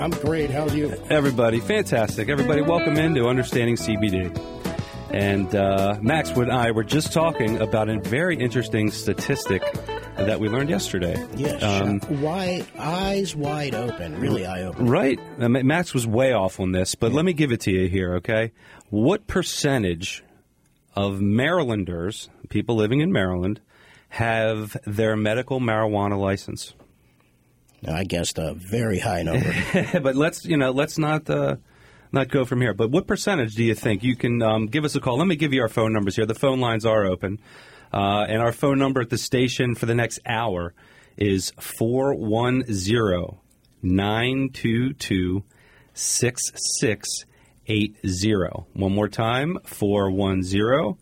I'm great. How are you? Everybody, fantastic. Everybody, welcome into Understanding CBD. And uh, Max and I were just talking about a very interesting statistic that we learned yesterday. Yes. Um, wide, eyes wide open. Really eye open. Right. Uh, Ma- Max was way off on this, but let me give it to you here, okay? What percentage of Marylanders, people living in Maryland, have their medical marijuana license? I guessed a very high number. but let's you know let's not uh, not go from here. But what percentage do you think you can um, give us a call? Let me give you our phone numbers here. The phone lines are open, uh, and our phone number at the station for the next hour is 410 922 6680. One more time 410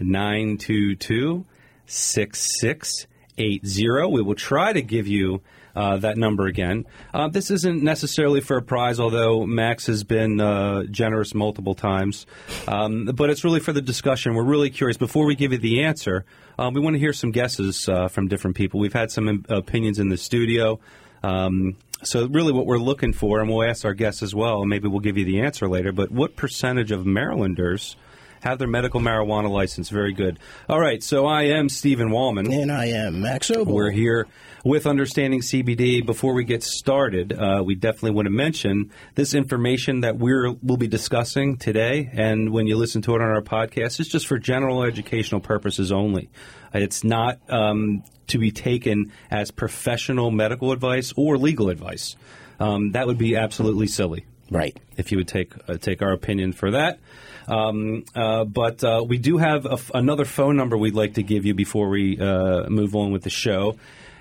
922 6680. We will try to give you uh, that number again. Uh, this isn't necessarily for a prize, although Max has been uh, generous multiple times. Um, but it's really for the discussion. We're really curious. Before we give you the answer, uh, we want to hear some guesses uh, from different people. We've had some im- opinions in the studio. Um, so really, what we're looking for, and we'll ask our guests as well. Maybe we'll give you the answer later. But what percentage of Marylanders have their medical marijuana license? Very good. All right. So I am Stephen Wallman. and I am Max Ogle. We're here with Understanding CBD. Before we get started, uh, we definitely want to mention this information that we're, we'll be discussing today. And when you listen to it on our podcast, it's just for general educational purposes only. It's not um, to be taken as professional medical advice or legal advice. Um, that would be absolutely silly Right. if you would take uh, take our opinion for that. Um, uh, but uh, we do have another phone number we'd like to give you before we uh, move on with the show.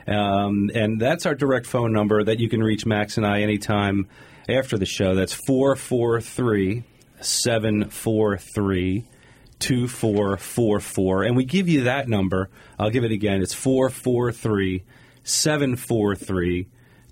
Um, and that's our direct phone number that you can reach Max and I anytime after the show. That's 443 743 2444. And we give you that number. I'll give it again. It's 443 743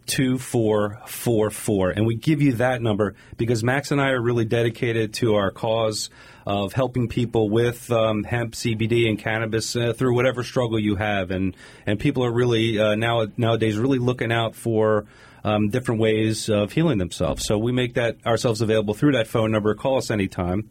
2444. And we give you that number because Max and I are really dedicated to our cause of helping people with um, hemp, CBD, and cannabis uh, through whatever struggle you have. And, and people are really uh, now nowadays really looking out for um, different ways of healing themselves. So we make that ourselves available through that phone number. Call us anytime.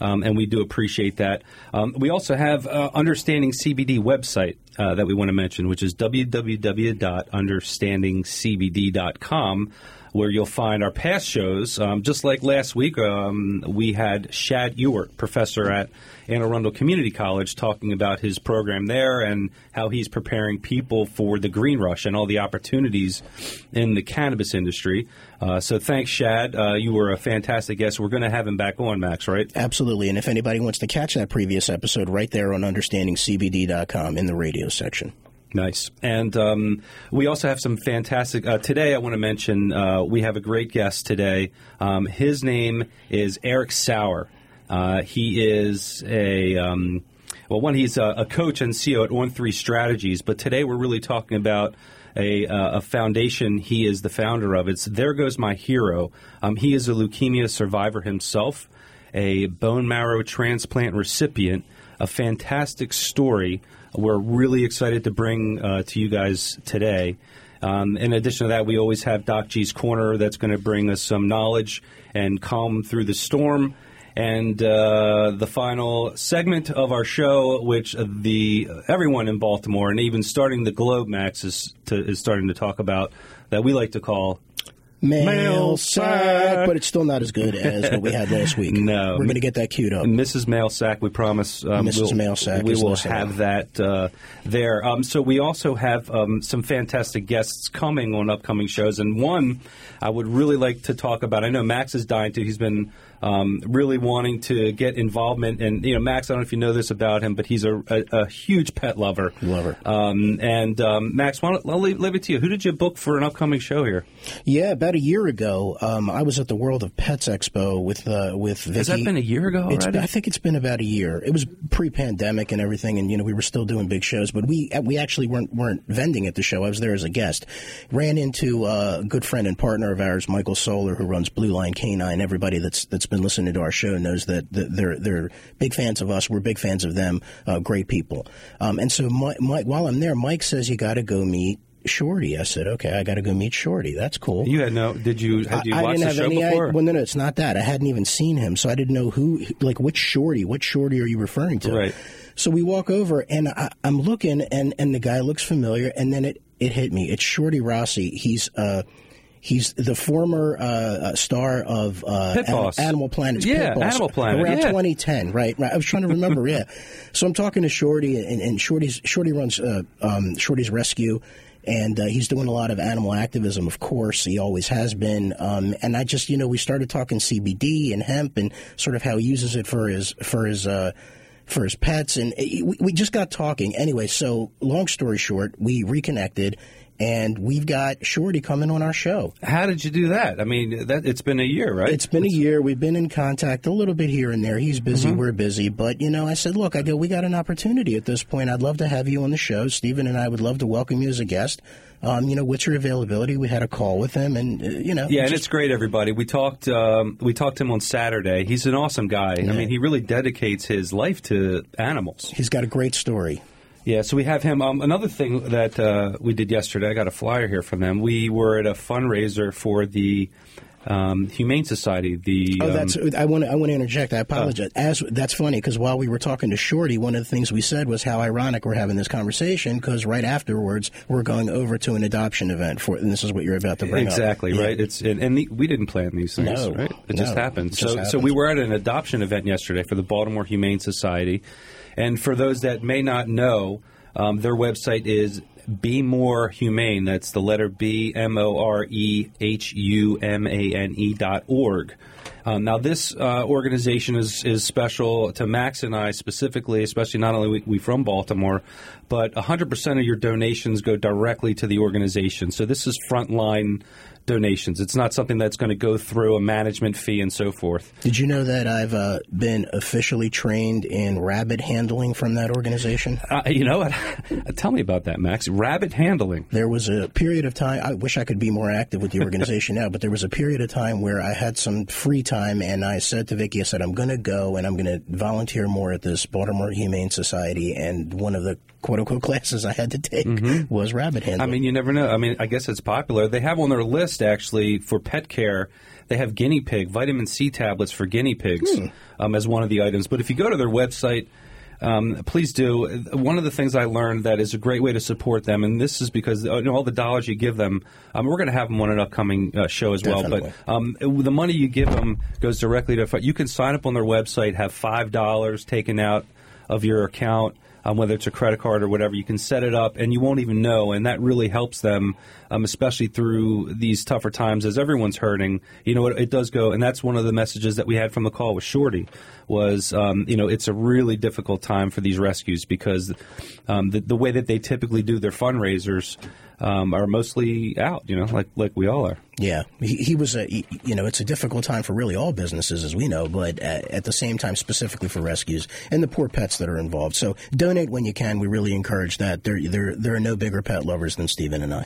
Um, and we do appreciate that. Um, we also have uh, Understanding CBD website uh, that we want to mention, which is www.understandingcbd.com, where you'll find our past shows. Um, just like last week, um, we had Shad Ewart, professor at Anne Arundel Community College, talking about his program there and how he's preparing people for the green rush and all the opportunities in the cannabis industry. Uh, so thanks, Shad. Uh, you were a fantastic guest. We're going to have him back on, Max, right? Absolutely. And if anybody wants to catch that previous episode, right there on understandingcbd.com in the radio section. Nice. And um, we also have some fantastic. Uh, today, I want to mention uh, we have a great guest today. Um, his name is Eric Sauer. Uh, he is a. Um, well, one, he's a, a coach and CEO at On Three Strategies, but today we're really talking about a, uh, a foundation he is the founder of. It's There Goes My Hero. Um, he is a leukemia survivor himself, a bone marrow transplant recipient, a fantastic story we're really excited to bring uh, to you guys today. Um, in addition to that, we always have Doc G's Corner that's going to bring us some knowledge and calm through the storm. And uh, the final segment of our show, which the everyone in Baltimore and even starting the Globe Max is to, is starting to talk about, that we like to call Mail, Mail sack, sack. but it's still not as good as what we had last week. No. We're going to get that queued up. Mrs. Mailsack, we promise. Um, Mrs. we'll- Mailsack we will have that uh, there. Um, so we also have um, some fantastic guests coming on upcoming shows, and one I would really like to talk about. I know Max is dying to. He's been um, really wanting to get involvement, and you know, Max. I don't know if you know this about him, but he's a, a, a huge pet lover. Lover. Um, and um, Max, why don't, I'll leave, leave it to you. Who did you book for an upcoming show here? Yeah, about a year ago, um, I was at the World of Pets Expo with uh, with Vicky. Has that been a year ago already? I think it's been about a year. It was pre-pandemic and everything, and you know we were still doing big shows, but we we actually weren't weren't vending at the show. I was there as a guest. Ran into uh, a good friend and partner of ours, Michael Solar, who runs Blue Line Canine. Everybody that's that's been listening to our show knows that, they're they're big fans of us. We're big fans of them. Uh, great people. Um, and so Mike, Mike, while I'm there, Mike says you got to go meet. Shorty, I said, okay, I got to go meet Shorty. That's cool. You had no. Did you? Had you I, I didn't the have show any. before? I, well, no, no, it's not that. I hadn't even seen him, so I didn't know who, like, which shorty, what shorty are you referring to? Right. So we walk over, and I, I'm looking, and and the guy looks familiar, and then it it hit me. It's Shorty Rossi. He's uh. He's the former uh, uh, star of uh, Boss. Animal Planet. Yeah, Animal Planet, Around yeah. 2010, right? right. I was trying to remember. yeah. So I'm talking to Shorty, and, and Shorty's Shorty runs uh, um, Shorty's Rescue, and uh, he's doing a lot of animal activism. Of course, he always has been. Um, and I just, you know, we started talking CBD and hemp, and sort of how he uses it for his for his. Uh, for his pets, and we, we just got talking. Anyway, so long story short, we reconnected, and we've got Shorty coming on our show. How did you do that? I mean, that it's been a year, right? It's been a year. We've been in contact a little bit here and there. He's busy. Mm-hmm. We're busy. But, you know, I said, look, I go, we got an opportunity at this point. I'd love to have you on the show. Stephen and I would love to welcome you as a guest. Um, you know, what's your availability? We had a call with him, and, uh, you know. Yeah, and it's great, everybody. We talked. Um, we talked to him on Saturday. He's an awesome guy. I mean, he really dedicates his life to animals. he's got a great story. Yeah, so we have him. Um, another thing that uh, we did yesterday, I got a flyer here from them. We were at a fundraiser for the um, Humane Society. The Oh, um, that's. I want to. I want to interject. I apologize. As that's funny because while we were talking to Shorty, one of the things we said was how ironic we're having this conversation because right afterwards we're going over to an adoption event for, and this is what you're about to bring up. Exactly Yeah. right. It's and, and the, we didn't plan these things, No, right? It just no, happened. it so just so we were at an adoption event yesterday for the Baltimore Humane Society, and for those that may not know, um, their website is Be More Humane. That's the letter B M O R E H U M A N E dot org. Um, now, this uh, organization is, is special to Max and I specifically, especially not only we, we from Baltimore, but 100% of your donations go directly to the organization. So this is frontline donations. It's not something that's going to go through a management fee and so forth. Did you know that I've uh, been officially trained in rabbit handling from that organization? Uh, you know what? Tell me about that, Max. Rabbit handling. There was a period of time, I wish I could be more active with the organization now, but there was a period of time where I had some free time and I said to Vicky, I said, I'm going to go and I'm going to volunteer more at this Baltimore Humane Society. And one of the quote unquote classes I had to take was rabbit handling. I mean, you never know. I mean, I guess it's popular. They have on their list actually for pet care. They have guinea pig vitamin C tablets for guinea pigs um, as one of the items. But if you go to their website, um, please do. One of the things I learned that is a great way to support them, and this is because uh, you know, all the dollars you give them, um, we're going to have them on an upcoming uh, show as well. But um, the money you give them goes directly to. You can sign up on their website, have five dollars taken out of your account um, whether it's a credit card or whatever. You can set it up, and you won't even know, and that really helps them, um, especially through these tougher times as everyone's hurting. You know, it, it does go, and that's one of the messages that we had from the call with Shorty was, um, you know, it's a really difficult time for these rescues because um, the, the way that they typically do their fundraisers. Um, are mostly out, you know, like like we all are. Yeah, he, he was a he- you know it's a difficult time for really all businesses as we know, but at, at the same time specifically for rescues and the poor pets that are involved. So donate when you can. We really encourage that. There there there are no bigger pet lovers than Stephen and I.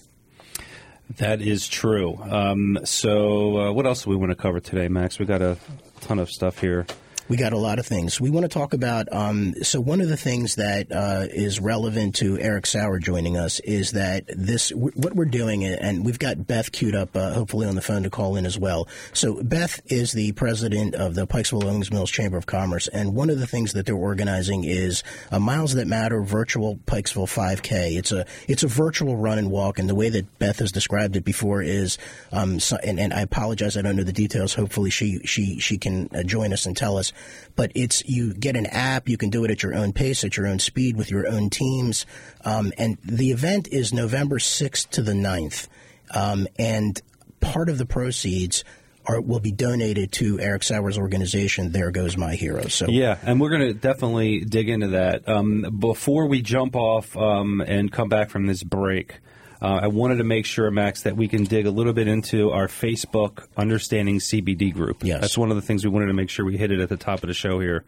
That is true. Um, so, uh, what else do we want to cover today, Max? We got a ton of stuff here. We got a lot of things. We want to talk about. Um, so one of the things that uh, is relevant to Eric Sauer joining us is that this w- what we're doing, and we've got Beth queued up, uh, hopefully on the phone to call in as well. So Beth is the president of the Pikesville Owings Mills Chamber of Commerce, and one of the things that they're organizing is a Miles That Matter virtual Pikesville 5K. It's a it's a virtual run and walk, and the way that Beth has described it before is, um, so, and, and I apologize, I don't know the details. Hopefully, she she she can uh, join us and tell us. But it's you get an app, you can do it at your own pace, at your own speed, with your own teams, um, and the event is November sixth to the 9th. Um, and part of the proceeds. Are, will be donated to Eric Sauer's organization. There goes my hero. So Yeah, and we're going to definitely dig into that. Um, before we jump off um, and come back from this break, uh, I wanted to make sure, Max, that we can dig a little bit into our Facebook Understanding CBD group. Yes. That's one of the things we wanted to make sure we hit it at the top of the show here.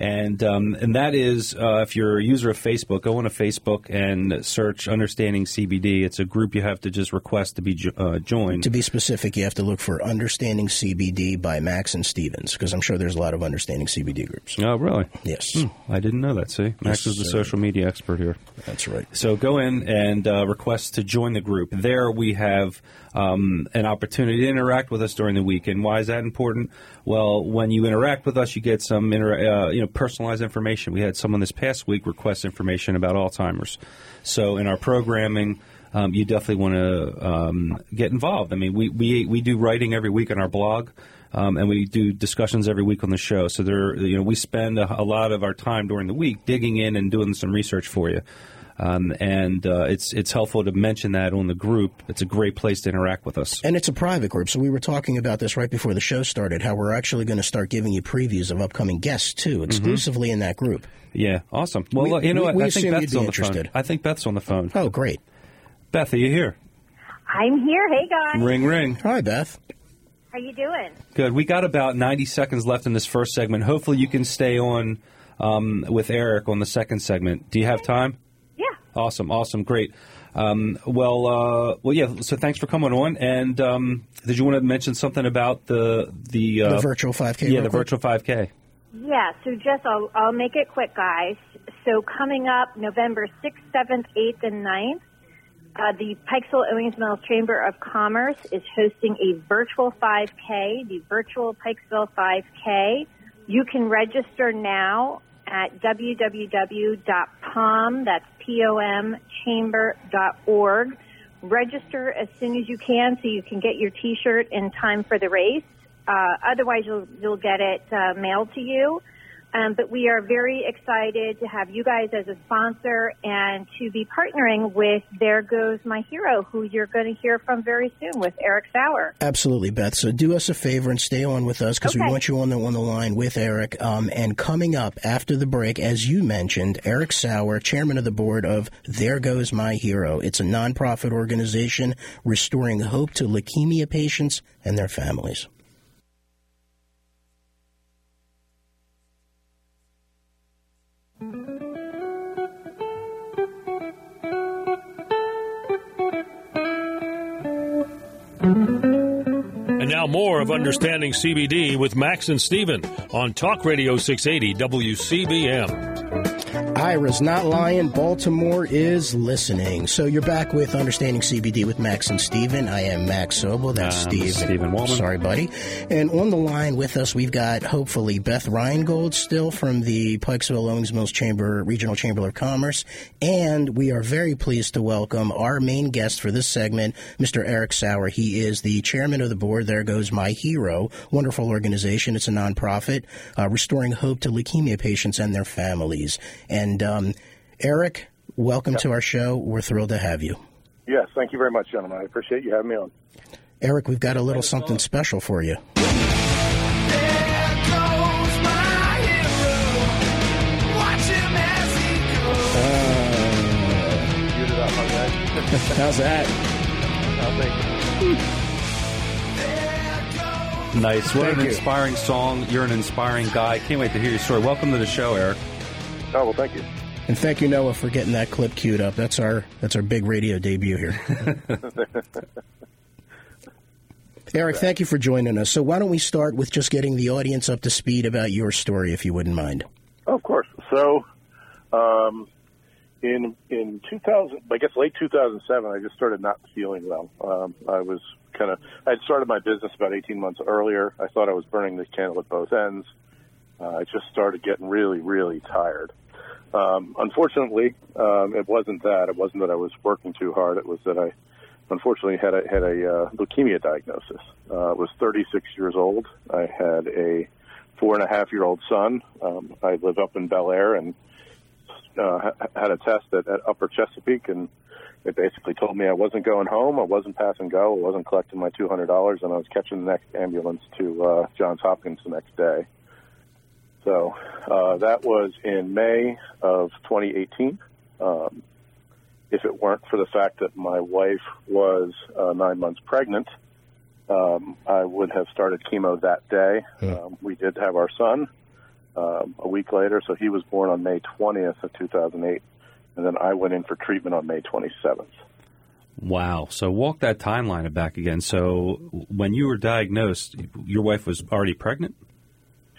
And um, and that is, uh, if you're a user of Facebook, go on to Facebook and search Understanding CBD. It's a group you have to just request to be jo- uh, joined. To be specific, you have to look for Understanding CBD by Max and Stevens, because I'm sure there's a lot of Understanding CBD groups. oh, really? Yes, I didn't know that. See, Max Yes, is the sir. social media expert here. that's right. So go in and uh, request to join the group. There we have um, an opportunity to interact with us during the week. And why is that important? Well, when you interact with us, you get some inter- uh, you know personalized information. We had someone this past week request information about Alzheimer's. So in our programming. Um, you definitely want to um, get involved. I mean, we, we we do writing every week on our blog, um, and we do discussions every week on the show. So there, you know, we spend a, a lot of our time during the week digging in and doing some research for you. Um, and uh, it's it's helpful to mention that on the group. It's a great place to interact with us. And it's a private group, so we were talking about this right before the show started. How we're actually going to start giving you previews of upcoming guests too, exclusively in that group. Yeah, awesome. Well, We- uh, you know we- what? we I think assume you'd Beth's be on the interested. phone. I think Beth's on the phone. Oh, great! Beth, are you here? I'm here. Hey guys, Ring, ring. Hi, Beth. how you doing? Good. We got about 90 seconds left in this first segment. Hopefully, you can stay on um, with Eric on the second segment. Do you have time? Yeah. Awesome, awesome, great. Um, well, uh, well, yeah. So thanks for coming on. And um, did you want to mention something about the the, uh, The virtual 5K. Yeah, real the quick? virtual 5K. Yeah, so just I'll, I'll make it quick, guys. So coming up November 6th, 7th, 8th, and 9th, uh, the Pikesville Owings Mills Chamber of Commerce is hosting a virtual 5K, the virtual Pikesville 5K. You can register now at www.pom, that's P-O-M, chamber.org. Register as soon as you can so you can get your T-shirt in time for the race. Uh, otherwise, you'll you'll get it uh, mailed to you. Um, but we are very excited to have you guys as a sponsor and to be partnering with There Goes My Hero, who you're going to hear from very soon with Eric Sauer. Absolutely, Beth. So do us a favor and stay on with us because we want you on the on the line with Eric. Um, and coming up after the break, as you mentioned, Eric Sauer, chairman of the board of There Goes My Hero. It's a nonprofit organization restoring hope to leukemia patients and their families. And now more of Understanding CBD with Max and Steven on Talk Radio 680 WCBM. Ira's not lying. Baltimore is listening. So you're back with Understanding CBD with Max and Steven. I am Max Sobel. That's Steve. Steven Wallman. Sorry, buddy. And on the line with us, we've got hopefully Beth Reingold still from the Pikesville Owings Mills Chamber, Regional Chamber of Commerce. And we are very pleased to welcome our main guest for this segment, Mr. Eric Sauer. He is the chairman of the board. There goes My Hero. Wonderful organization. It's a nonprofit uh, restoring hope to leukemia patients and their families. And um, Eric, welcome to our show. We're thrilled to have you. Yes, thank you very much, gentlemen. I appreciate you having me on. Eric, we've got a little something special for you. Get it up, okay? How's that? Nice. What Thank an you. inspiring song. You're an inspiring guy. Can't wait to hear your story. Welcome to the show, Eric. Oh, well, thank you. And thank you, Noah, for getting that clip queued up. That's our that's our big radio debut here. Eric, thank you for joining us. So why don't we start with just getting the audience up to speed about your story, if you wouldn't mind. Oh, of course. So, um, in in 2000, I guess late 2007, I just started not feeling well. Um, I was kind of, I had started my business about 18 months earlier. I thought I was burning the candle at both ends. Uh, I just started getting really, really tired. Um, unfortunately, um, it wasn't that. It wasn't that I was working too hard. It was that I, unfortunately, had a had a uh, leukemia diagnosis. Uh, I was 36 years old. I had a four and a half year old son. Um, I live up in Bel Air and uh, ha- had a test at, at Upper Chesapeake, and it basically told me I wasn't going home, I wasn't passing go, I wasn't collecting my two hundred dollars, and I was catching the next ambulance to uh, Johns Hopkins the next day. So uh, that was in May of 2018. Um, if it weren't for the fact that my wife was uh, nine months pregnant, um, I would have started chemo that day. Um, we did have our son um, a week later, so he was born on May 20th of 2008, and then I went in for treatment on May 27th. Wow. So walk that timeline back again. So when you were diagnosed, your wife was already pregnant?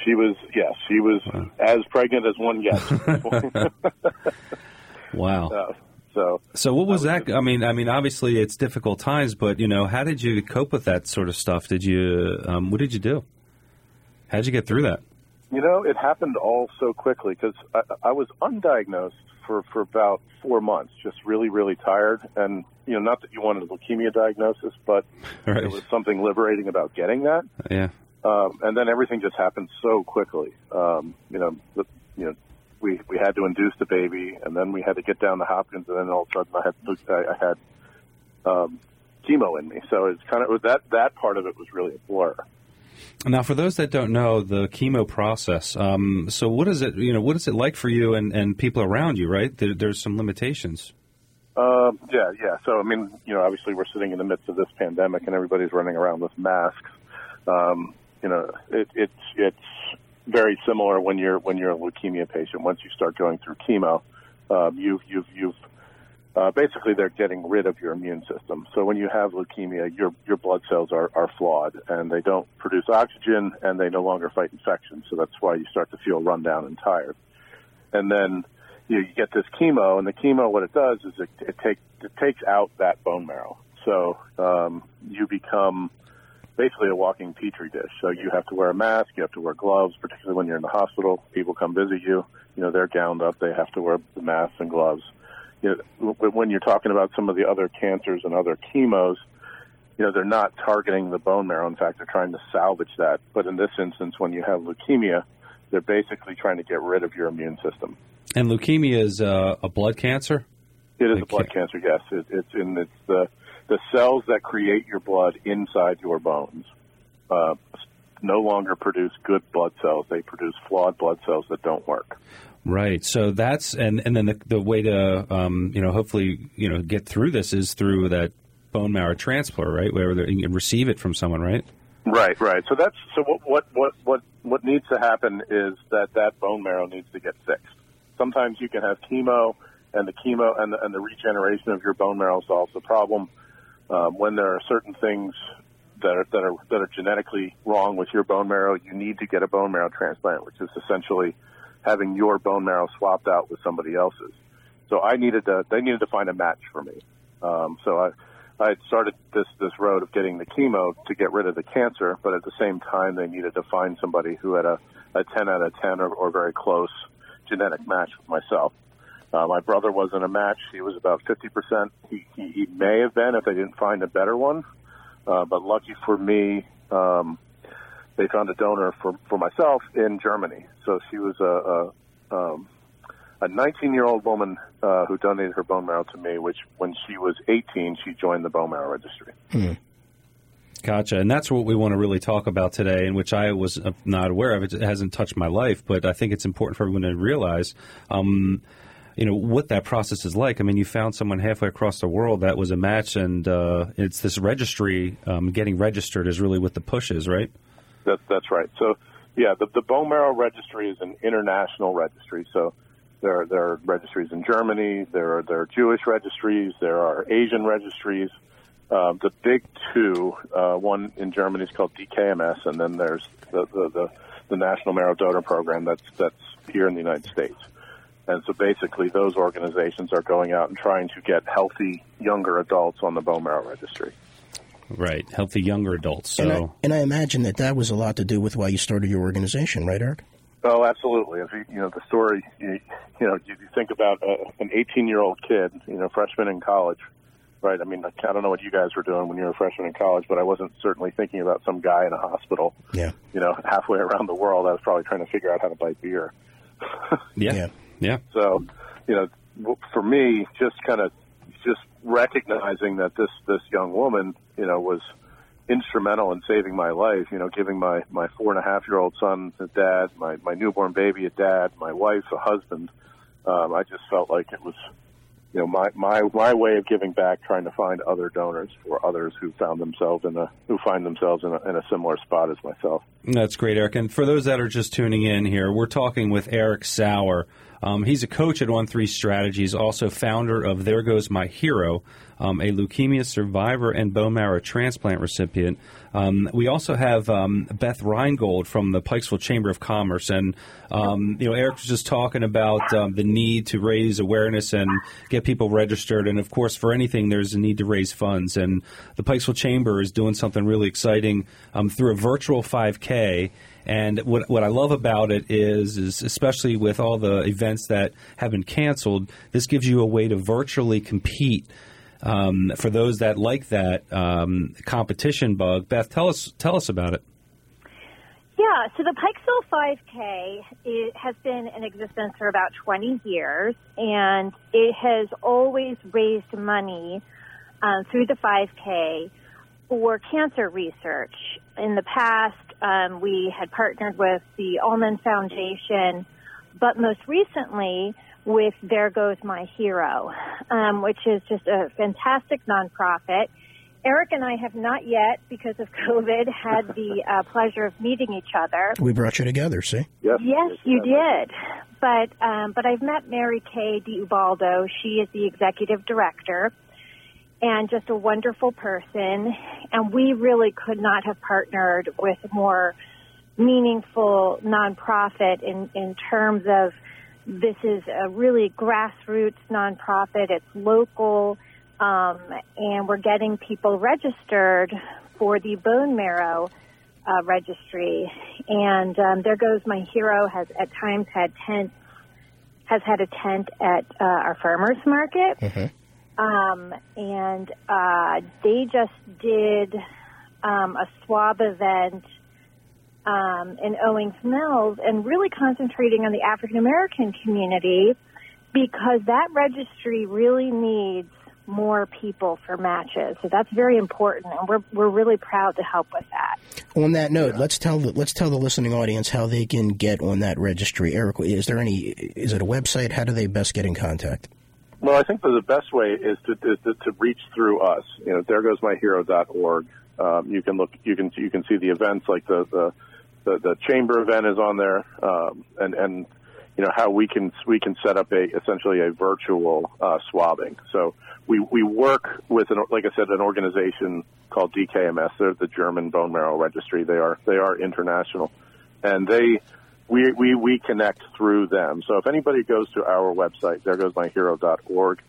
She was, yes, she was as pregnant as one gets. Wow. Uh, so, So what was That that? I mean, I mean, obviously it's difficult times, but you know, how did you cope with that sort of stuff? Did you, um, what did you do? How did you get through that? you know, it happened all so quickly because I, I was undiagnosed for, for about four months, just really, really tired. And, you know, not that you wanted a leukemia diagnosis, but Right. there was something liberating about getting that. Yeah. Um, and then everything just happened so quickly. Um, you know, the, you know, we we had to induce the baby, and then we had to get down to Hopkins, and then all of a sudden I had I, I had um, chemo in me. So it's kind of it was that that part of it was really a blur. Now, for those that don't know the chemo process, um, so what is it? You know, what is it like for you and, and people around you? Right? There, there's some limitations. Um, yeah, yeah. So I mean, you know, obviously we're sitting in the midst of this pandemic, and everybody's running around with masks. Um, you know, it, it's it's very similar when you're when you're a leukemia patient. Once you start going through chemo, um, you've you've you've uh, basically they're getting rid of your immune system. So when you have leukemia, your your blood cells are, are flawed and they don't produce oxygen and they no longer fight infection. So that's why you start to feel run down and tired. And then you, you get this chemo, and the chemo, what it does is it, it takes it takes out that bone marrow. So um, you become basically a walking petri dish. So you have to wear a mask, you have to wear gloves, particularly when you're in the hospital. People come visit you, you know, they're gowned up, they have to wear the masks and gloves. You know, when you're talking about some of the other cancers and other chemos, you know, they're not targeting the bone marrow. In fact, they're trying to salvage that. But in this instance, when you have leukemia, they're basically trying to get rid of your immune system. And leukemia is uh, a blood cancer. It is a blood cancer, yes. It, it's in it's the the cells that create your blood inside your bones uh, no longer produce good blood cells. They produce flawed blood cells that don't work. Right. So that's and and then the, the way to um, you know hopefully you know get through this is through that bone marrow transplant, right? Where you can receive it from someone, right? Right, right. So that's so what what what what what needs to happen is that that bone marrow needs to get fixed. Sometimes you can have chemo, and the chemo and the, and the regeneration of your bone marrow solves the problem. Um, when there are certain things that are that are that are genetically wrong with your bone marrow, you need to get a bone marrow transplant, which is essentially having your bone marrow swapped out with somebody else's. So I needed to they needed to find a match for me. Um, so I I started this this road of getting the chemo to get rid of the cancer, but at the same time they needed to find somebody who had a, a 10 out of 10 or, or very close genetic match with myself. Uh, my brother wasn't a match. He was about 50%. He, he, he may have been if they didn't find a better one. Uh, but lucky for me, um, they found a donor for, for myself in Germany. So she was a, a, um, a 19 year old woman uh, who donated her bone marrow to me, which when she was 18, she joined the bone marrow registry. Gotcha. And that's what we want to really talk about today, and which I was not aware of. It hasn't touched my life, but I think it's important for everyone to realize, um, you know, what that process is like. I mean, you found someone halfway across the world that was a match, and uh, it's this registry. Um, getting registered is really what the push is, right? That's that's right. So, yeah, the, the bone marrow registry is an international registry. So, there are, there are registries in Germany. There are there are Jewish registries. There are Asian registries. Um, the big two, uh, one in Germany is called DKMS, and then there's the, the, the, the National Marrow Donor Program that's that's here in the United States. And so basically, those organizations are going out and trying to get healthy younger adults on the bone marrow registry. Right. Healthy younger adults. And, I, and I imagine that that was a lot to do with why you started your organization, right, Eric? Oh, absolutely. If you, you know the story, you, you know, you, you think about uh, an 18-year-old kid, you know, freshman in college, right? I mean, I don't know what you guys were doing when you were a freshman in college, but I wasn't certainly thinking about some guy in a hospital, Yeah. you know, halfway around the world. I was probably trying to figure out how to buy beer. yeah. Yeah. Yeah. So, you know, for me, just kind of just recognizing that this this young woman, you know, was instrumental in saving my life. You know, giving my my four and a half year old son a dad, my my newborn baby a dad, my wife a husband. Um, I just felt like it was you know, my, my, my way of giving back, trying to find other donors for others who found themselves in a, who find themselves in a, in a similar spot as myself. That's great, Eric. And for those that are just tuning in here, we're talking with Eric Sauer. Um, he's a coach at On Three Strategies, also founder of There Goes My Hero, um, a leukemia survivor and bone marrow transplant recipient. Um, we also have um, Beth Reingold from the Pikesville Chamber of Commerce, and um, you know Eric was just talking about um, the need to raise awareness and get people registered, and of course for anything there's a need to raise funds, and the Pikesville Chamber is doing something really exciting through a virtual 5K. And what what I love about it is, is especially with all the events that have been canceled, this gives you a way to virtually compete um, for those that like that um, competition bug. Beth, tell us tell us about it. Yeah, so the Pikesville 5K it has been in existence for about 20 years, and it has always raised money um, through the 5K for cancer research. In the past, um, we had partnered with the Ulman Foundation, but most recently, with There Goes My Hero, um, which is just a fantastic nonprofit. Eric and I have not yet, because of COVID, had the uh, pleasure of meeting each other. We brought you together, see? Yes, Yes, you did. But um, but I've met Mary Kay DiUbaldo. She is the executive director, and just a wonderful person. And we really could not have partnered with a more meaningful nonprofit in in terms of this is a really grassroots nonprofit. It's local, um, and we're getting people registered for the bone marrow uh, registry. And um, there goes my hero has at times had tents, has had a tent at uh, our farmers market. Um, and uh, they just did um, a swab event um, in Owings Mills and really concentrating on the African American community because that registry really needs more people for matches. So that's very important, and we're we're really proud to help with that. On that note, let's tell the let's tell the listening audience how they can get on that registry. Eric, is there any? Is it a website? How do they best get in contact? Well, I think the best way is to, is to, to reach through us. You know, there goes my hero.org. Um, you can look, you can, you can see the events like the, the, the, the chamber event is on there. Um, and, and, you know, how we can, we can set up a, essentially a virtual, uh, swabbing. So we, we work with an, like I said, an organization called DKMS. They're the German bone marrow registry. They are, they are international and they, we, we, we connect through them. So if anybody goes to our website, there goes myhero.org,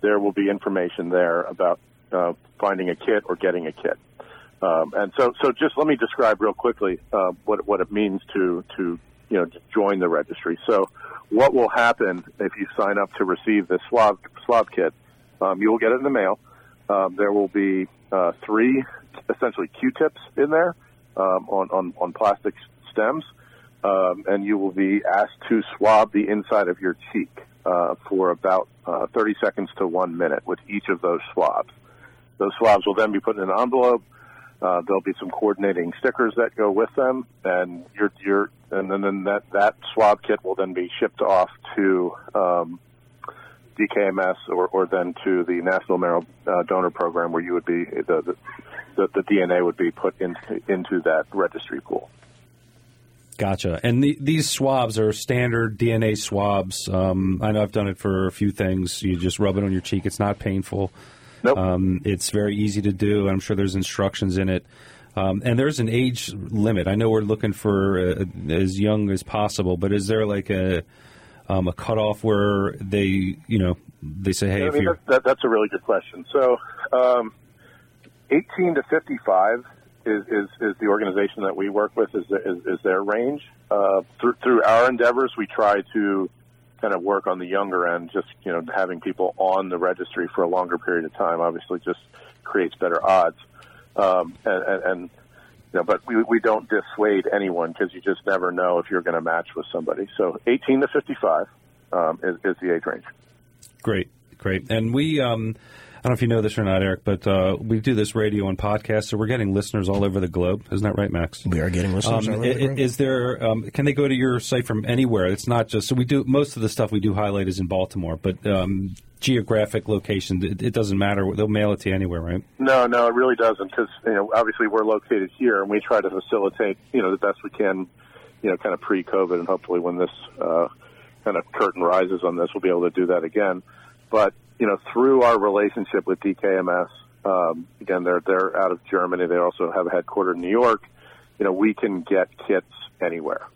there will be information there about uh, finding a kit or getting a kit. Um, and so, so just let me describe real quickly uh, what what it means to to you know to join the registry. So, what will happen if you sign up to receive this swab swab kit? Um, you will get it in the mail. Um, there will be uh, three essentially Q-tips in there um, on, on on plastic stems um, and you will be asked to swab the inside of your cheek uh, for about uh, 30 seconds to one minute with each of those swabs. Those swabs will then be put in an envelope. Uh, there'll be some coordinating stickers that go with them, and your your and then, then that that swab kit will then be shipped off to um, DKMS or, or then to the National Marrow uh, Donor Program, where you would be the the, the, DNA would be put into into that registry pool. Gotcha. And the, these swabs are standard DNA swabs. Um, I know I've done it for a few things. You just rub it on your cheek. It's not painful. Nope. Um, it's very easy to do. I'm sure there's instructions in it. Um, and there's an age limit. I know we're looking for uh, as young as possible, but is there like a um, a cutoff where they, you know, they say, hey, I if mean, you're that, that, that's a really good question. So, um, 18 to 55 is, is, is the organization that we work with is, is, is their range. Uh, through, through our endeavors, we try to kind of work on the younger end, just, you know, having people on the registry for a longer period of time obviously just creates better odds. Um, and, and, and, you know, but we, we don't dissuade anyone because you just never know if you're going to match with somebody. So 18 to 55 um, is, is the age range. Great, great. And we, um, don't know if you know this or not, Eric, but uh, we do this radio and podcast, so we're getting listeners all over the globe. Isn't that right, Max? We are getting listeners Um, all over the globe. is there? Um, can they go to your site from anywhere? It's not just so we do most of the stuff we do highlight is in Baltimore, but um, geographic location it, it doesn't matter. They'll mail it to you anywhere, right? No, no, it really doesn't because you know obviously we're located here and we try to facilitate you know the best we can, you know, kind of pre-COVID and hopefully when this uh, kind of curtain rises on this, we'll be able to do that again. But you know, through our relationship with DKMS, um, again they're they're out of Germany. They also have a headquarters in New York. You know, we can get kits anywhere.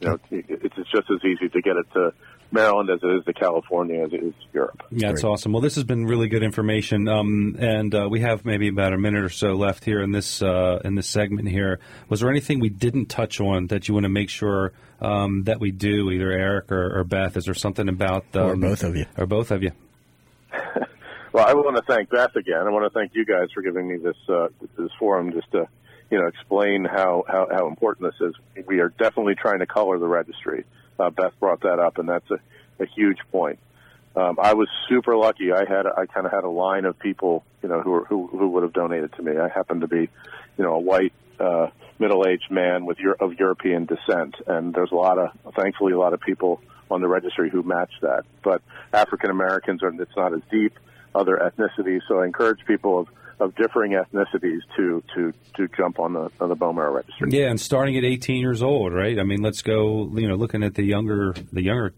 You know, it's it's just as easy to get it to Maryland as it is to California as it is to Europe. Yeah, that's Great. awesome. Well, this has been really good information, um, and uh, we have maybe about a minute or so left here in this uh, in this segment. Here, was there anything we didn't touch on that you want to make sure um, that we do, either Eric or, or Beth? Is there something about um, Or both of you. or both of you? Well, I want to thank Beth again. I want to thank you guys for giving me this uh, this forum just to you know explain how, how how important this is. We are definitely trying to color the registry. Uh, Beth brought that up, and that's a, a huge point. Um, I was super lucky. I had I kind of had a line of people you know who were, who who would have donated to me. I happened to be you know a white uh, middle aged man with of European descent, and there's a lot of thankfully a lot of people on the registry who match that. But African Americans are it's not as deep. Other ethnicities, so I encourage people of, of differing ethnicities to, to, to jump on the on the bone marrow registry. Yeah, and starting at 18 years old, right? I mean, let's go. You know, looking at the younger the younger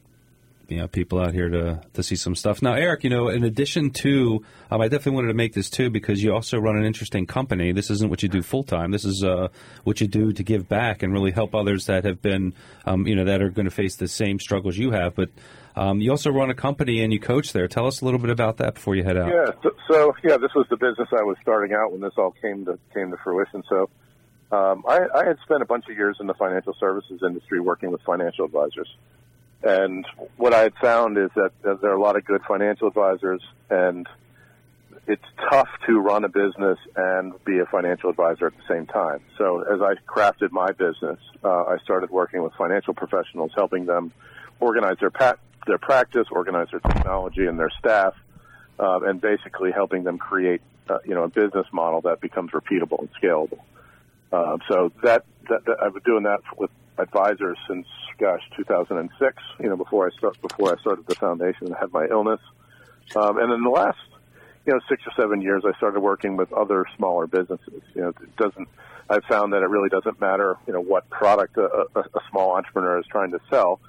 you know, people out here to to see some stuff. Now, Eric, you know, in addition to, um, I definitely wanted to make this too because you also run an interesting company. This isn't what you do full time. This is uh, what you do to give back and really help others that have been, um, you know, that are going to face the same struggles you have. But um, you also run a company and you coach there. Tell us a little bit about that before you head out. Yeah. So, so yeah, this was the business I was starting out when this all came to came to fruition. So um, I, I had spent a bunch of years in the financial services industry working with financial advisors. And what I had found is that there are a lot of good financial advisors, and it's tough to run a business and be a financial advisor at the same time. So as I crafted my business, uh, I started working with financial professionals, helping them organize their pat- their practice, organize their technology and their staff, uh, and basically helping them create uh, you know a business model that becomes repeatable and scalable. Um, so that, that, that I've been doing that with advisors since gosh 2006. You know before I start before I started the foundation, I had my illness, um, and in the last you know six or seven years, I started working with other smaller businesses. You know it doesn't. I've found that it really doesn't matter you know what product a, a, a small entrepreneur is trying to sell.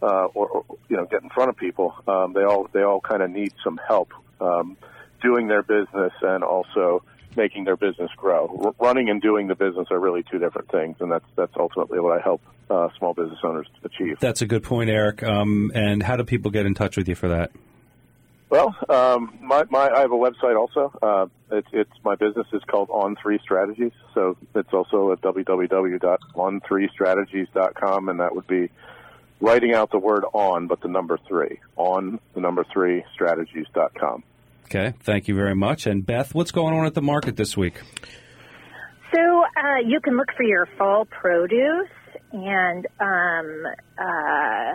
Uh, or, or you know, get in front of people. Um, they all they all kind of need some help um, doing their business and also making their business grow. R- running and doing the business are really two different things, and that's that's ultimately what I help uh, small business owners achieve. That's a good point, Eric. Um, and how do people get in touch with you for that? Well, um, my, my I have a website also. Uh, it's, it's my business is called On Three Strategies, so it's also at www.on3strategies.com, and that would be writing out the word on, but the number three on the number three strategies.com. Okay, thank you very much. And Beth, what's going on at the market this week? So uh, you can look for your fall produce, and um, uh,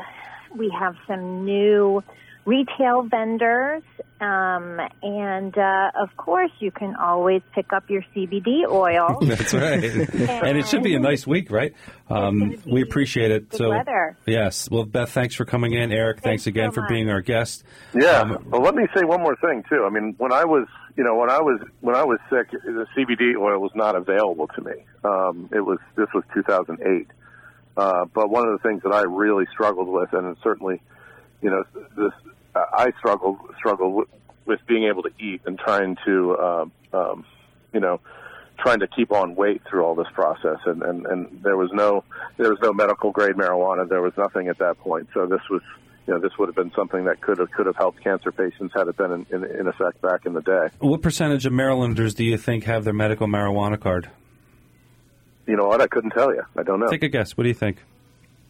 we have some new retail vendors, um, and uh, of course you can always pick up your CBD oil. That's right. and it should be a nice week, right? Um, we appreciate it. so, weather. yes. Well, Beth, thanks for coming in. Eric, thanks, Thanks again so for being our guest. Yeah. Um, well, let me say one more thing too. I mean, when I was, you know, when I was when I was sick, the CBD oil was not available to me. Um, it was this was 2008. Uh, but one of the things that I really struggled with, and certainly, you know, this I struggled struggled with, with being able to eat and trying to, um, um, you know, trying to keep on weight through all this process. And, and and there was no there was no medical grade marijuana. There was nothing at that point. So this was. You know, this would have been something that could have could have helped cancer patients had it been in, in, in effect back in the day. what percentage of Marylanders do you think have their medical marijuana card? You know what? I couldn't tell you. I don't know. Take a guess. What do you think?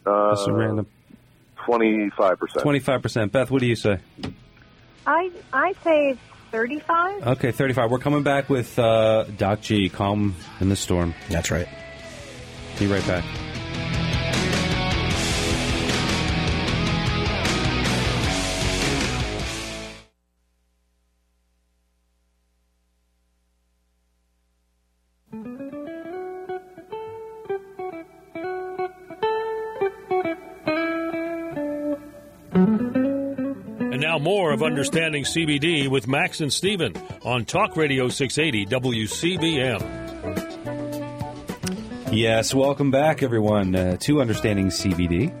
Uh, Just a random. Twenty five percent. 25%. Beth, what do you say? I I say thirty-five. Okay, 35. We're coming back with uh, Doc G, Calm in the Storm. That's right. Be right back. Now, more of Understanding CBD with Max and Steven on Talk Radio 680 WCBM. Yes, welcome back, everyone, uh, to Understanding CBD.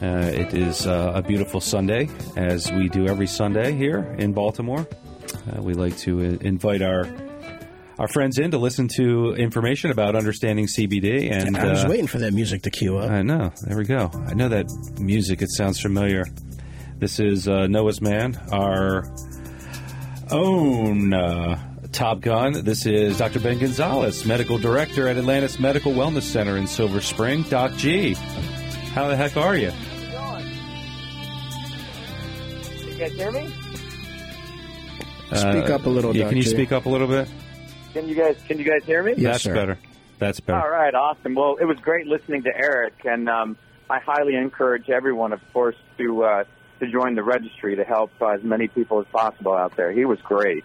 Uh, it is uh, a beautiful Sunday, as we do every Sunday here in Baltimore. Uh, we like to uh, invite our our friends in to listen to information about understanding CBD. And I was uh, waiting for that music to cue up. I know. There we go. I know that music. It sounds familiar. This is uh, Noah's Man, our own uh, Top Gun. This is Dr. Ben Gonzalez, Medical Director at Atlantis Medical Wellness Center in Silver Spring. Doc G, how the heck are you? Can you guys hear me? Speak up a little, Uh, Yeah, Doc can you G. speak up a little bit? Can you guys can you guys hear me? Yes, That's sir. better. That's better. All right, awesome. Well, it was great listening to Eric, and um, I highly encourage everyone, of course, to uh, to join the registry to help uh, as many people as possible out there. He was great.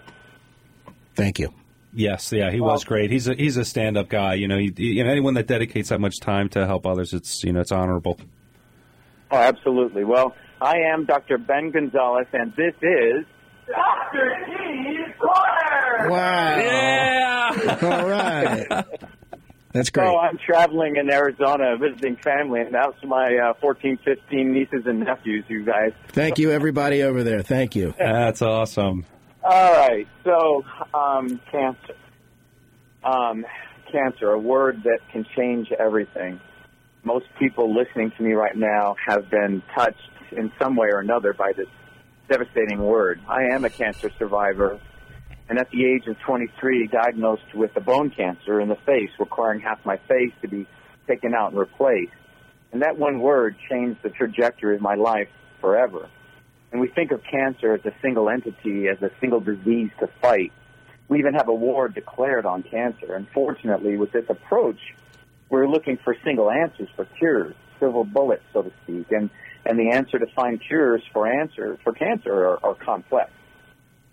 Thank you. Yes, yeah, he Well- was great. He's a he's a stand up guy. You know, he, you know, anyone that dedicates that much time to help others, it's you know, it's honorable. Oh, absolutely. Well, I am Dr. Ben Gonzalez, and this is Dr. G's Corner. Wow. Yeah. All right. That's great. So I'm traveling in Arizona visiting family, and that's my uh, 14, 15 nieces and nephews, you guys. Thank you, everybody over there. Thank you. That's awesome. All right. So, um, cancer. Um, cancer, a word that can change everything. Most people listening to me right now have been touched in some way or another by this devastating word. I am a cancer survivor, and at the age of 23, diagnosed with a bone cancer in the face, requiring half my face to be taken out and replaced. And that one word changed the trajectory of my life forever. And we think of cancer as a single entity, as a single disease to fight. We even have a war declared on cancer. Unfortunately, with this approach, we're looking for single answers for cures, silver bullets, so to speak. And, and the answer to find cures for answer for cancer are, are complex.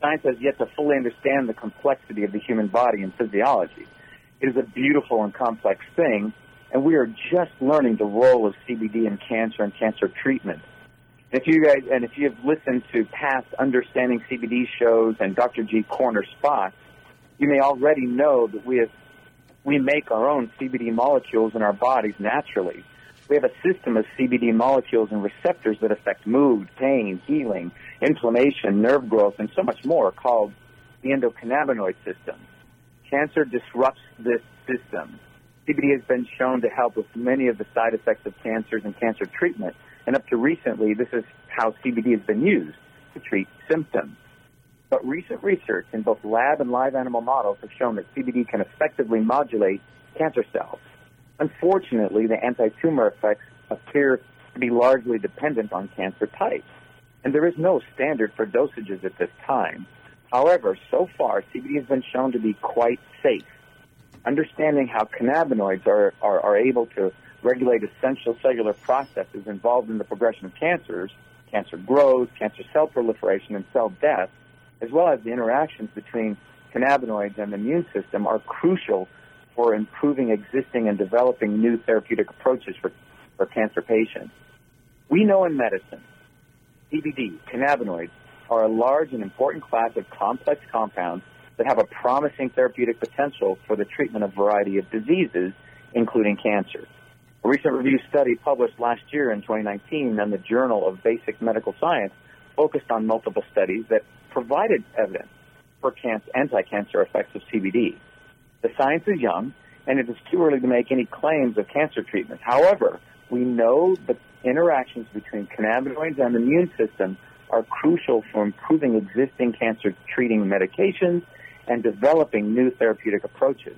Science has yet to fully understand the complexity of the human body and physiology. It is a beautiful and complex thing, and we are just learning the role of CBD in cancer and cancer treatment. If you guys and if you have listened to past Understanding CBD shows and Dr. G Corner spots, you may already know that we have we make our own CBD molecules in our bodies naturally. We have a system of CBD molecules and receptors that affect mood, pain, healing, inflammation, nerve growth, and so much more called the endocannabinoid system. Cancer disrupts this system. CBD has been shown to help with many of the side effects of cancers and cancer treatment. And up to recently, this is how CBD has been used to treat symptoms. But recent research in both lab and live animal models have shown that CBD can effectively modulate cancer cells. Unfortunately, the anti-tumor effects appear to be largely dependent on cancer type. And there is no standard for dosages at this time. However, so far, CBD has been shown to be quite safe. Understanding how cannabinoids are, are, are able to regulate essential cellular processes involved in the progression of cancers, cancer growth, cancer cell proliferation, and cell death, as well as the interactions between cannabinoids and the immune system are crucial for improving existing and developing new therapeutic approaches for, for cancer patients. We know in medicine, CBD, cannabinoids, are a large and important class of complex compounds that have a promising therapeutic potential for the treatment of a variety of diseases, including cancer. A recent review study published last year in 2019 in the Journal of Basic Medical Science focused on multiple studies that provided evidence for cancer, anti-cancer effects of CBD. The science is young, and it is too early to make any claims of cancer treatment. However, we know that interactions between cannabinoids and the immune system are crucial for improving existing cancer treating medications and developing new therapeutic approaches.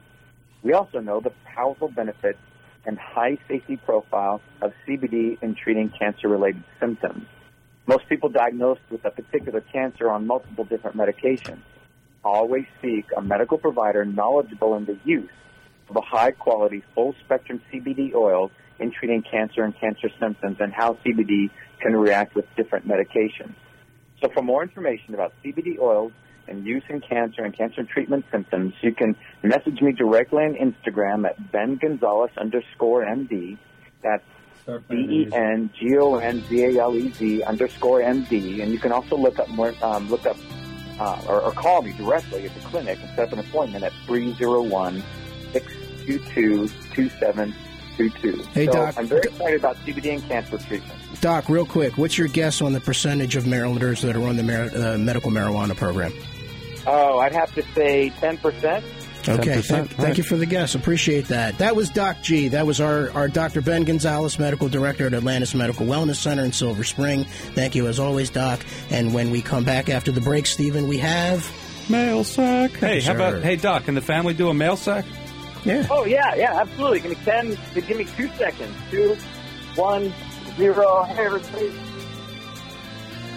We also know the powerful benefits and high safety profile of CBD in treating cancer related symptoms. Most people diagnosed with a particular cancer on multiple different medications always seek a medical provider knowledgeable in the use of a high quality full spectrum CBD oil in treating cancer and cancer symptoms and how CBD can react with different medications. So for more information about CBD oils and use in cancer and cancer treatment symptoms, you can message me directly on Instagram at Ben Gonzalez underscore MD. That's B-E-N-G-O-N-Z-A-L-E-Z underscore M D, and you can also look up more, um, look up uh, or, or call me directly at the clinic and set up an appointment at 301 622 2722. Hey, so Doc. I'm very excited about CBD and cancer treatment. Doc, real quick, what's your guess on the percentage of Marylanders that are on the mar- uh, medical marijuana program? Oh, I'd have to say 10%. Okay, 10%, thank, thank right. you for the guess. Appreciate that. That was Doc G. That was our, our Dr. Ben Gonzalez, medical director at Atlantis Medical Wellness Center in Silver Spring. Thank you as always, Doc. And when we come back after the break, Stephen, we have Mail sack. Hey, how about hey Doc? Can the family do a mail sack? Yeah. Oh, yeah, yeah, absolutely. Give me 10, give me two seconds. Two, one, zero. Hey, everybody.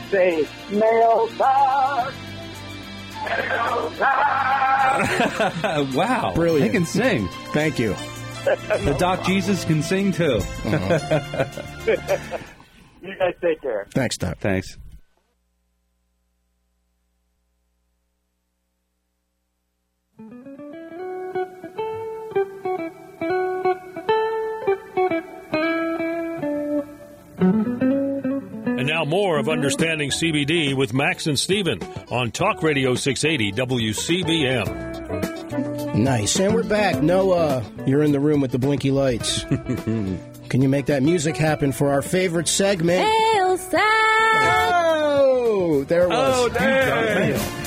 Say, mail box. Wow, Brilliant. He can sing. Thank you. The Doc Jesus can sing too. Uh-huh. You guys take care. Thanks, Doc. Thanks. Now more of Understanding CBD with Max and Steven on Talk Radio 680 WCBM. Nice. And we're back. Noah, you're in the room with the blinky lights. Can you make that music happen for our favorite segment? Elsa! Oh, there it was. Oh, dang.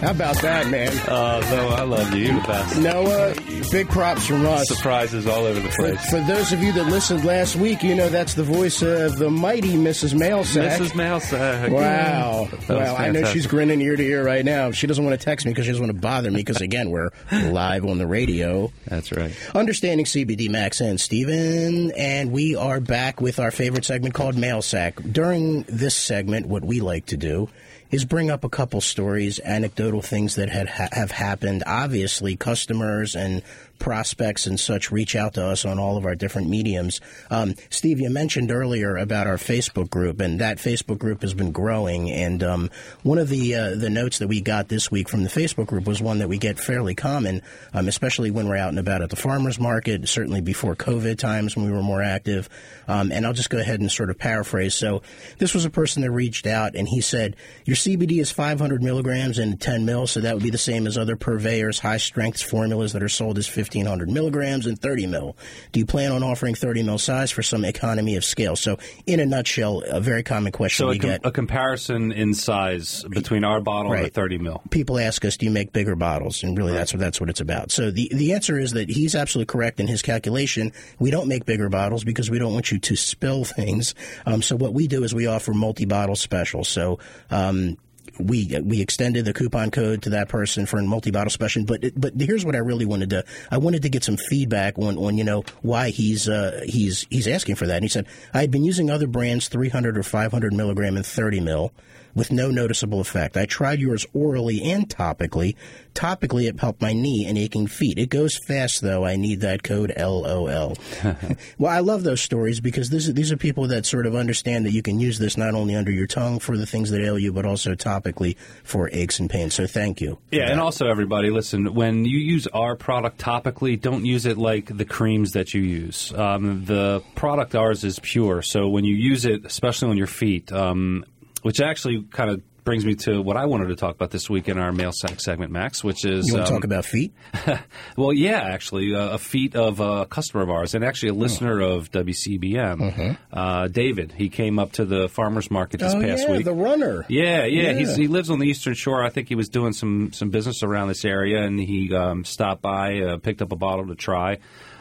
How about that, man? Uh, oh, no, I love you. You're the best. Noah, big props from us. Surprises all over the For, place. for those of you that listened last week, you know that's the voice of the mighty Mrs. Mailsack. Mrs. Mail sack. Wow. Was I know she's grinning ear to ear right now. She doesn't want to text me because she doesn't want to bother me because, again, we're live on the radio. That's right. Understanding CBD Max and Steven, and we are back with our favorite segment called Mail Sack. During this segment, what we like to do is bring up a couple stories, anecdotal things that had ha- have happened. Obviously, customers and prospects and such reach out to us on all of our different mediums. Um, Steve, you mentioned earlier about our Facebook group, and that Facebook group has been growing. And um, one of the uh, the notes that we got this week from the Facebook group was one that we get fairly common, um, especially when we're out and about at the farmers market. Certainly before COVID times when we were more active. Um, and I'll just go ahead and sort of paraphrase. So this was a person that reached out, and he said, "Your CBD is 500 milligrams and 10 mil, so that would be the same as other purveyors' high strength formulas that are sold as 1500 milligrams and 30 mil. Do you plan on offering 30 mil size for some economy of scale?" So, in a nutshell, a very common question So we a, com- get. a comparison in size between our bottle and the 30 mil. people ask us, "Do you make bigger bottles?" And really, that's what that's what it's about. So the the answer is that he's absolutely correct in his calculation. We don't make bigger bottles because we don't want you to spill things. Um, so what we do is we offer multi bottle specials. So. Um, we we extended the coupon code to that person for a multi bottle special, but but here's what I really wanted to I wanted to get some feedback on on you know why he's uh, he's he's asking for that. And he said I had been using other brands 300 or 500 milligram and 30 mil with no noticeable effect. I tried yours orally and topically. Topically, it helped my knee and aching feet. It goes fast, though. I need that code LOL. well, I love those stories because this, these are people that sort of understand that you can use this not only under your tongue for the things that ail you, but also topically for aches and pains. So thank you. Yeah, and also everybody, listen. When you use our product topically, don't use it like the creams that you use. Um, the product ours is pure, so when you use it, especially on your feet, um, which actually kind of brings me to what I wanted to talk about this week in our mail sack segment, Max, which is you want to um, talk about feet? well, yeah, actually, uh, a feat of a customer of ours, and actually a listener of WCBM, uh, David. He came up to the farmers market this oh, past yeah, week. the runner. Yeah, yeah, Yeah. He's, he lives on the Eastern Shore. I think he was doing some some business around this area, and he um, stopped by, uh, picked up a bottle to try.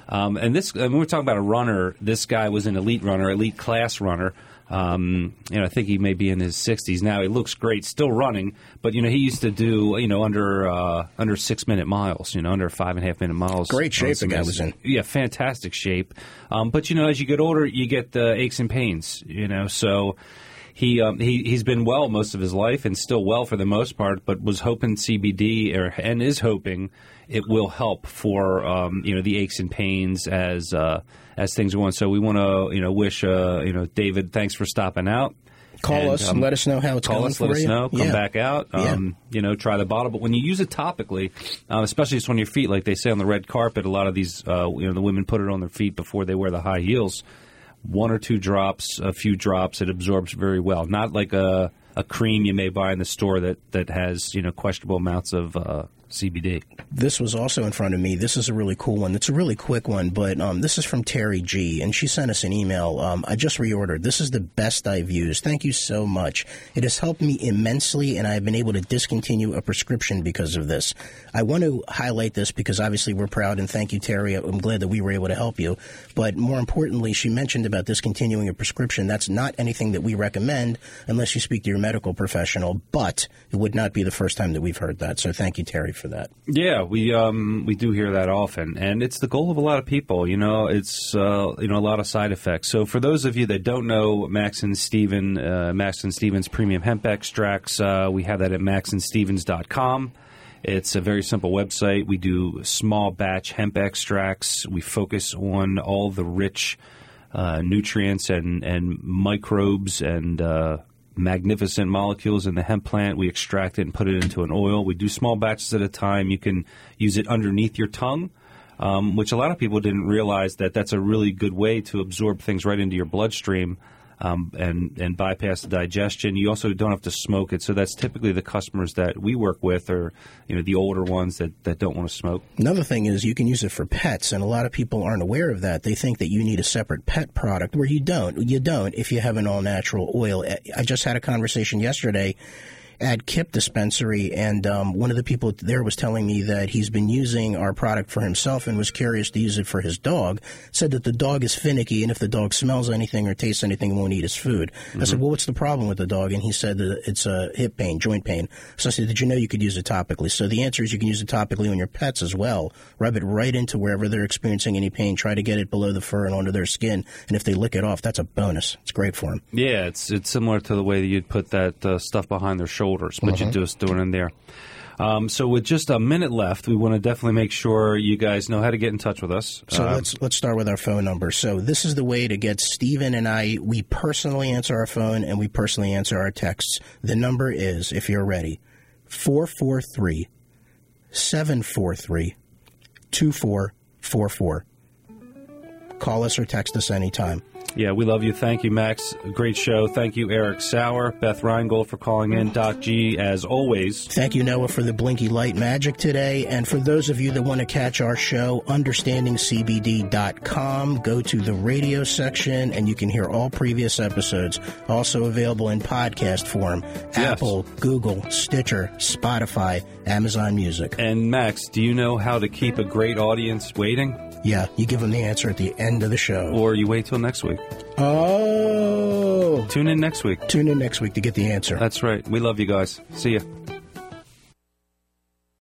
Um, and this, and when we're talking about a runner, this guy was an elite runner, elite class runner. Um, you know, I think he may be in his 60s now. He looks great, still running, but you know, he used to do you know under uh, under six minute miles, you know, under five and a half minute miles. Great shape the guy was in. yeah, fantastic shape. Um, but you know, as you get older, you get the aches and pains. You know, so he um, he he's been well most of his life and still well for the most part, but was hoping CBD or and is hoping it will help for um, you know the aches and pains as uh, as things go on. So we want to you know wish uh, you know David thanks for stopping out. Call And, us, um, let us know how it's call going us, for let us know, come Yeah. back out, Yeah. um, you know, try the bottle. But when you use it topically, um, especially just on your feet, like they say on the red carpet, a lot of these, uh, you know, the women put it on their feet before they wear the high heels. One or two drops, a few drops, it absorbs very well. Not like a a cream you may buy in the store that that has you know questionable amounts of uh, CBD. This was also in front of me. This is a really cool one. It's a really quick one, but um, this is from Terry G, and she sent us an email. Um, I just reordered. This is the best I've used. Thank you so much. It has helped me immensely, and I've been able to discontinue a prescription because of this. I want to highlight this because obviously we're proud, and thank you, Terry. I'm glad that we were able to help you. But more importantly, she mentioned about discontinuing a prescription. That's not anything that we recommend unless you speak to your medical professional, but it would not be the first time that we've heard that. So thank you, Terry, for that. Yeah, we um, we do hear that often, and it's the goal of a lot of people. You know, it's uh, you know a lot of side effects. So for those of you that don't know, Max and Steven, uh, Max and Stevens Premium Hemp Extracts, uh, we have that at maxandstevens.com. It's a very simple website. We do small batch hemp extracts. We focus on all the rich uh, nutrients and and microbes and uh, magnificent molecules in the hemp plant. We extract it and put it into an oil. We do small batches at a time. You can use it underneath your tongue, um, which a lot of people didn't realize that that's a really good way to absorb things right into your bloodstream. Um, and and bypass the digestion. You also don't have to smoke it, so that's typically the customers that we work with, are you know the older ones that, that don't want to smoke. Another thing is you can use it for pets, and a lot of people aren't aware of that. They think that you need a separate pet product, where you don't. You don't if you have an all natural oil. I just had a conversation yesterday at Kip Dispensary, and um, one of the people there was telling me that he's been using our product for himself and was curious to use it for his dog. Said that the dog is finicky, and if the dog smells anything or tastes anything, it won't eat his food. I said, "Well, what's the problem with the dog?" And he said that it's a hip pain, joint pain. So I said, "Did you know you could use it topically?" So the answer is you can use it topically on your pets as well. Rub it right into wherever they're experiencing any pain. Try to get it below the fur and onto their skin, and if they lick it off, that's a bonus. It's great for them. Yeah, it's it's similar to the way that you'd put that uh, stuff behind their shoulders, but you just do it in there. Um, so with just a minute left, we want to definitely make sure you guys know how to get in touch with us. So Um, let's let's start with our phone number. So this is the way to get Stephen and I. We personally answer our phone and we personally answer our texts. The number is, if you're ready, 443 743 2444. Call us or text us anytime. Yeah, we love you. Thank you, Max. Great show. Thank you, Eric Sauer, Beth Reingold for calling in. Doc G, as always. Thank you, Noah, for the blinky light magic today. And for those of you that want to catch our show, understandingcbd.com, go to the radio section and you can hear all previous episodes. Also available in podcast form Apple, Google, Stitcher, Spotify, Amazon Music. And Max, do you know how to keep a great audience waiting, Yeah, you give them the answer at the end of the show. or you wait till next week? Oh! Tune in next week. Tune in next week to get the answer. That's right. We love you guys. See ya.